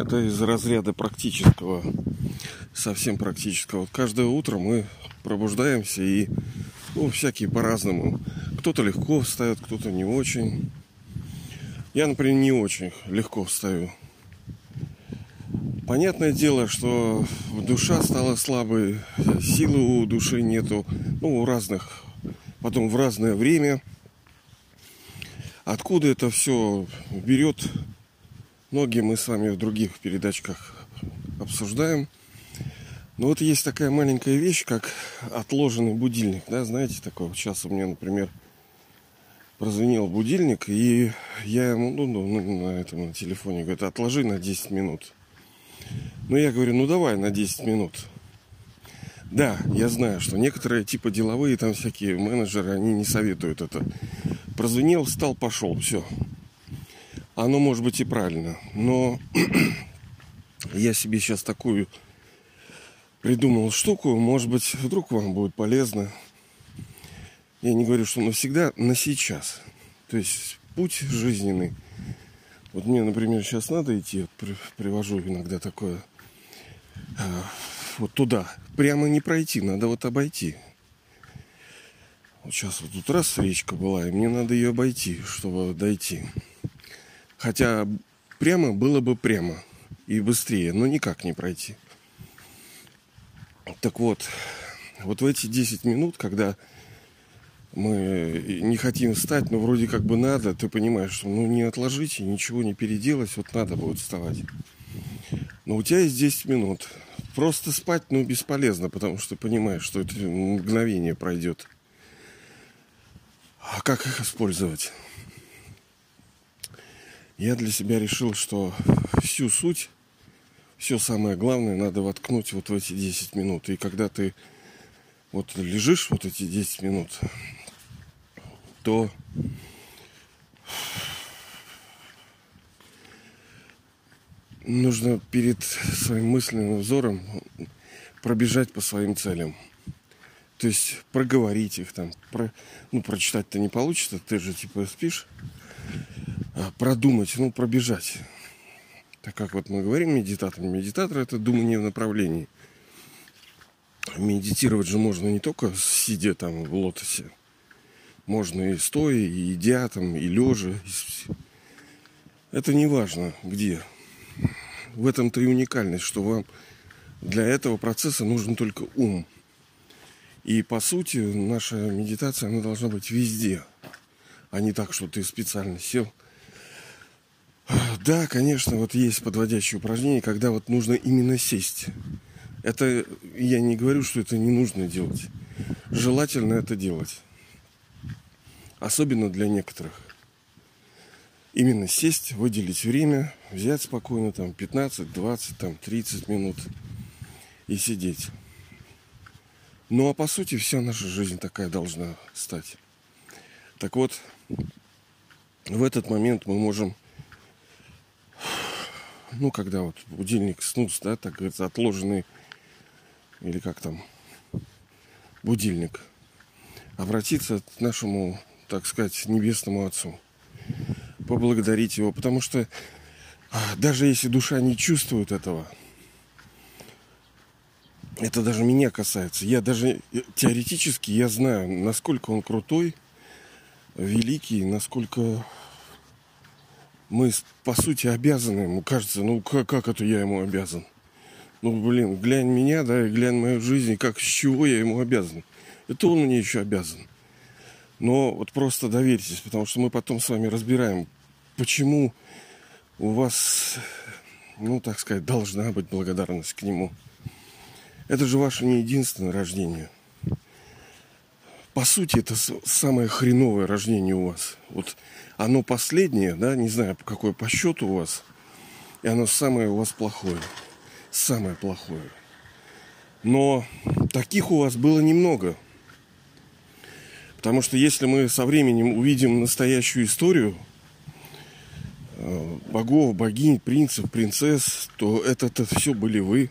Это из разряда практического, совсем практического. Вот каждое утро мы пробуждаемся и ну, всякие по-разному. Кто-то легко встает, кто-то не очень. Я, например, не очень легко встаю. Понятное дело, что душа стала слабой, силы у души нету, ну, у разных, потом в разное время. Откуда это все берет, многие мы с вами в других передачках обсуждаем. Но вот есть такая маленькая вещь, как отложенный будильник, да, знаете, такой. Сейчас у меня, например, прозвенел будильник, и я ему, ну, ну, на этом на телефоне, говорит, отложи на 10 минут. Ну, я говорю, ну давай на 10 минут. Да, я знаю, что некоторые типа деловые, там всякие менеджеры, они не советуют это. Прозвенел, встал, пошел, все. Оно может быть и правильно, но я себе сейчас такую придумал штуку, может быть, вдруг вам будет полезно. Я не говорю, что навсегда, на сейчас. То есть путь жизненный. Вот мне, например, сейчас надо идти, привожу иногда такое а, вот туда. Прямо не пройти, надо вот обойти. Вот сейчас вот тут раз речка была, и мне надо ее обойти, чтобы дойти. Хотя прямо было бы прямо и быстрее, но никак не пройти. Так вот, вот в эти 10 минут, когда мы не хотим встать, но вроде как бы надо, ты понимаешь, что ну не отложите, ничего не переделать, вот надо будет вставать. Но у тебя есть 10 минут. Просто спать, ну, бесполезно, потому что понимаешь, что это мгновение пройдет. А как их использовать? Я для себя решил, что всю суть, все самое главное надо воткнуть вот в эти 10 минут. И когда ты вот лежишь вот эти 10 минут, то нужно перед своим мысленным взором пробежать по своим целям. То есть проговорить их там. Про, ну, прочитать-то не получится, ты же типа спишь. А продумать, ну, пробежать. Так как вот мы говорим медитатор. Медитатор это думание в направлении. Медитировать же можно не только сидя там в лотосе. Можно и стоя, и идя там, и лежа. Это не важно где в этом-то и уникальность, что вам для этого процесса нужен только ум. И по сути наша медитация, она должна быть везде, а не так, что ты специально сел. Да, конечно, вот есть подводящие упражнения, когда вот нужно именно сесть. Это я не говорю, что это не нужно делать. Желательно это делать. Особенно для некоторых именно сесть, выделить время, взять спокойно там 15, 20, там 30 минут и сидеть. Ну а по сути вся наша жизнь такая должна стать. Так вот, в этот момент мы можем, ну когда вот будильник снус, да, так говорится, отложенный, или как там, будильник, обратиться к нашему, так сказать, небесному Отцу поблагодарить его, потому что а, даже если душа не чувствует этого, это даже меня касается. Я даже э, теоретически я знаю, насколько он крутой, великий, насколько мы по сути обязаны ему. Кажется, ну как, как это я ему обязан? Ну, блин, глянь меня, да, и глянь мою жизнь, как с чего я ему обязан. Это он мне еще обязан. Но вот просто доверьтесь, потому что мы потом с вами разбираем, почему у вас, ну, так сказать, должна быть благодарность к нему. Это же ваше не единственное рождение. По сути, это самое хреновое рождение у вас. Вот оно последнее, да, не знаю, какое по счету у вас, и оно самое у вас плохое. Самое плохое. Но таких у вас было немного. Потому что если мы со временем увидим настоящую историю – Э, богов, богинь, принцев, принцесс, то это-то все были вы.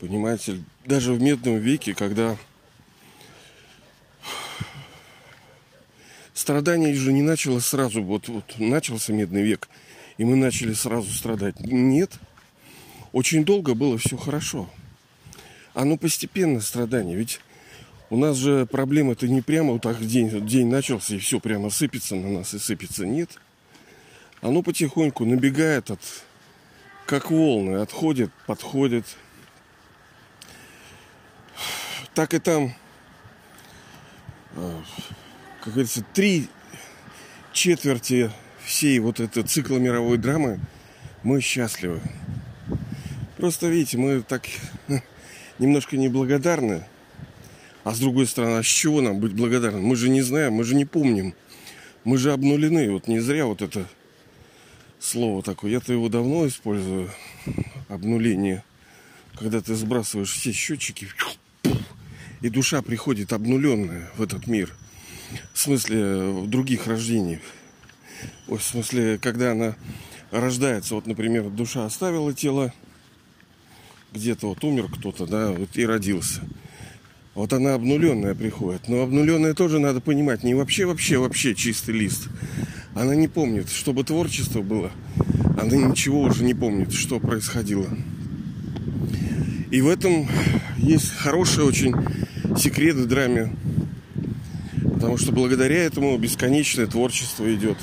Понимаете, даже в медном веке, когда страдание же не началось сразу, вот, вот начался медный век, и мы начали сразу страдать. Нет. Очень долго было все хорошо. Оно постепенно страдание. Ведь у нас же проблема это не прямо вот так день, день начался и все прямо сыпется на нас и сыпется. Нет. Оно потихоньку набегает от как волны, отходит, подходит. Так и там, а, как говорится, три четверти всей вот этой цикла мировой драмы мы счастливы. Просто, видите, мы так немножко неблагодарны. А с другой стороны, а с чего нам быть благодарным? Мы же не знаем, мы же не помним. Мы же обнулены. Вот не зря вот это слово такое. Я-то его давно использую. Обнуление. Когда ты сбрасываешь все счетчики, и душа приходит обнуленная в этот мир. В смысле, в других рождениях. Ой, в смысле, когда она рождается, вот, например, душа оставила тело, где-то вот умер кто-то, да, вот и родился. Вот она обнуленная приходит. Но обнуленная тоже надо понимать, не вообще, вообще, вообще чистый лист. Она не помнит, чтобы творчество было. Она ничего уже не помнит, что происходило. И в этом есть хороший очень секрет в драме. Потому что благодаря этому бесконечное творчество идет.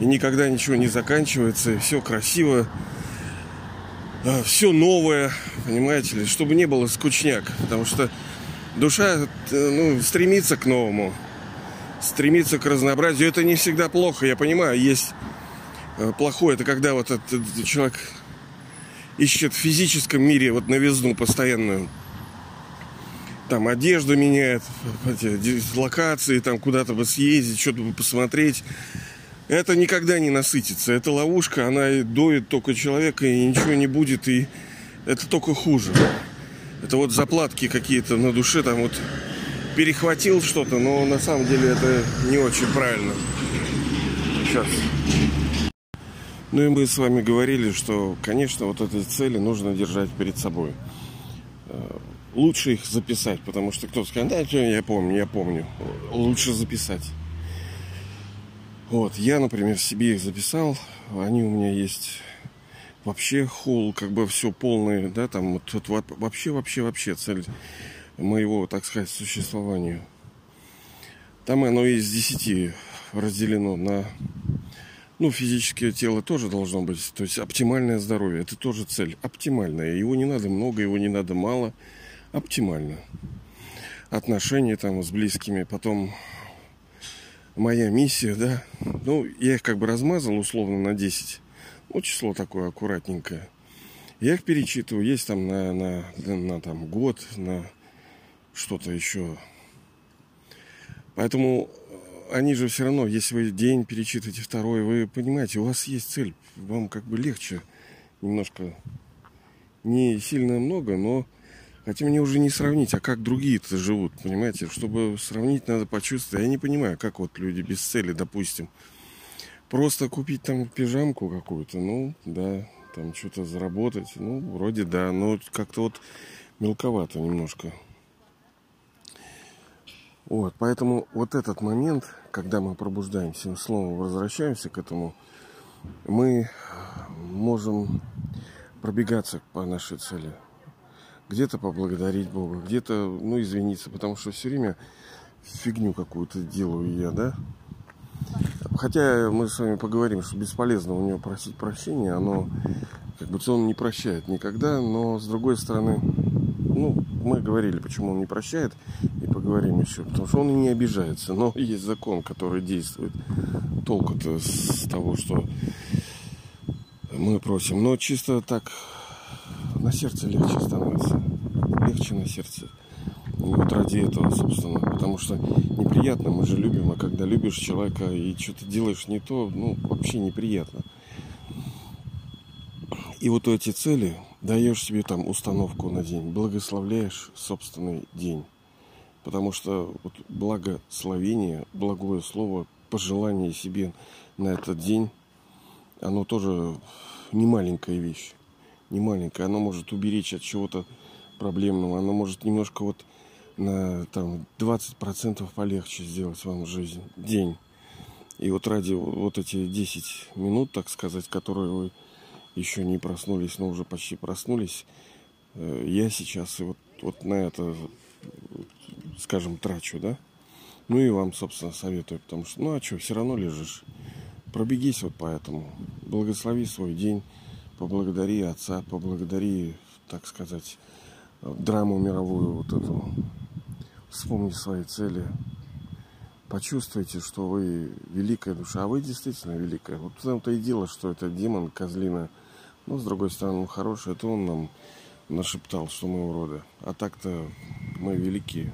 И никогда ничего не заканчивается, и все красиво, а, все новое, понимаете ли, чтобы не было скучняк. Потому что душа ну, стремится к новому стремиться к разнообразию. Это не всегда плохо, я понимаю, есть э, плохое. Это когда вот этот человек ищет в физическом мире вот новизну постоянную. Там одежду меняет, локации, там куда-то бы съездить, что-то бы посмотреть. Это никогда не насытится. Это ловушка, она и доит только человека, и ничего не будет, и это только хуже. Это вот заплатки какие-то на душе, там вот перехватил что-то, но на самом деле это не очень правильно. Сейчас. Ну и мы с вами говорили, что, конечно, вот эти цели нужно держать перед собой. Лучше их записать, потому что кто-то скажет, да, я помню, я помню. Лучше записать. Вот, я, например, себе их записал. Они у меня есть вообще холл, как бы все полное, да, там вот, вот вообще, вообще, вообще цель моего, так сказать, существования. Там оно из 10 разделено на... Ну, физическое тело тоже должно быть. То есть оптимальное здоровье. Это тоже цель. Оптимальное. Его не надо много, его не надо мало. Оптимально. Отношения там с близкими. Потом моя миссия, да. Ну, я их как бы размазал условно на 10. Ну, число такое аккуратненькое. Я их перечитываю. Есть там на, на, на, на там, год, на что-то еще. Поэтому э, они же все равно, если вы день перечитываете второй, вы понимаете, у вас есть цель, вам как бы легче немножко, не сильно много, но хотя мне уже не сравнить, а как другие-то живут, понимаете, чтобы сравнить, надо почувствовать. Я не понимаю, как вот люди без цели, допустим, просто купить там пижамку какую-то, ну, да, там что-то заработать, ну, вроде да, но как-то вот мелковато немножко. Вот, поэтому вот этот момент, когда мы пробуждаемся, снова возвращаемся к этому, мы можем пробегаться по нашей цели. Где-то поблагодарить Бога, где-то, ну, извиниться, потому что все время фигню какую-то делаю я, да? Хотя мы с вами поговорим, что бесполезно у него просить прощения, оно, как бы, он не прощает никогда, но, с другой стороны, ну, мы говорили, почему он не прощает, и поговорим еще. Потому что он и не обижается. Но есть закон, который действует. Толку-то с того, что мы просим. Но чисто так на сердце легче становится. Легче на сердце. И вот ради этого, собственно. Потому что неприятно, мы же любим, а когда любишь человека и что-то делаешь не то, ну, вообще неприятно. И вот эти цели, даешь себе там установку на день, благословляешь собственный день. Потому что вот благословение, благое слово, пожелание себе на этот день, оно тоже не маленькая вещь. Не маленькая. Оно может уберечь от чего-то проблемного. Оно может немножко вот на там 20% полегче сделать вам жизнь, день. И вот ради вот эти 10 минут, так сказать, которые вы еще не проснулись, но уже почти проснулись, э, я сейчас вот, вот на это, скажем, трачу, да? Ну и вам, собственно, советую, потому что, ну а что, все равно лежишь. Пробегись вот по этому. Благослови свой день, поблагодари Отца, поблагодари, так сказать, драму мировую вот эту. Вспомни свои цели. Почувствуйте, что вы великая душа. А вы действительно великая. Вот в том-то и дело, что это демон, козлина. Но, с другой стороны, он хороший. Это он нам нашептал, что мы уроды. А так-то мы великие.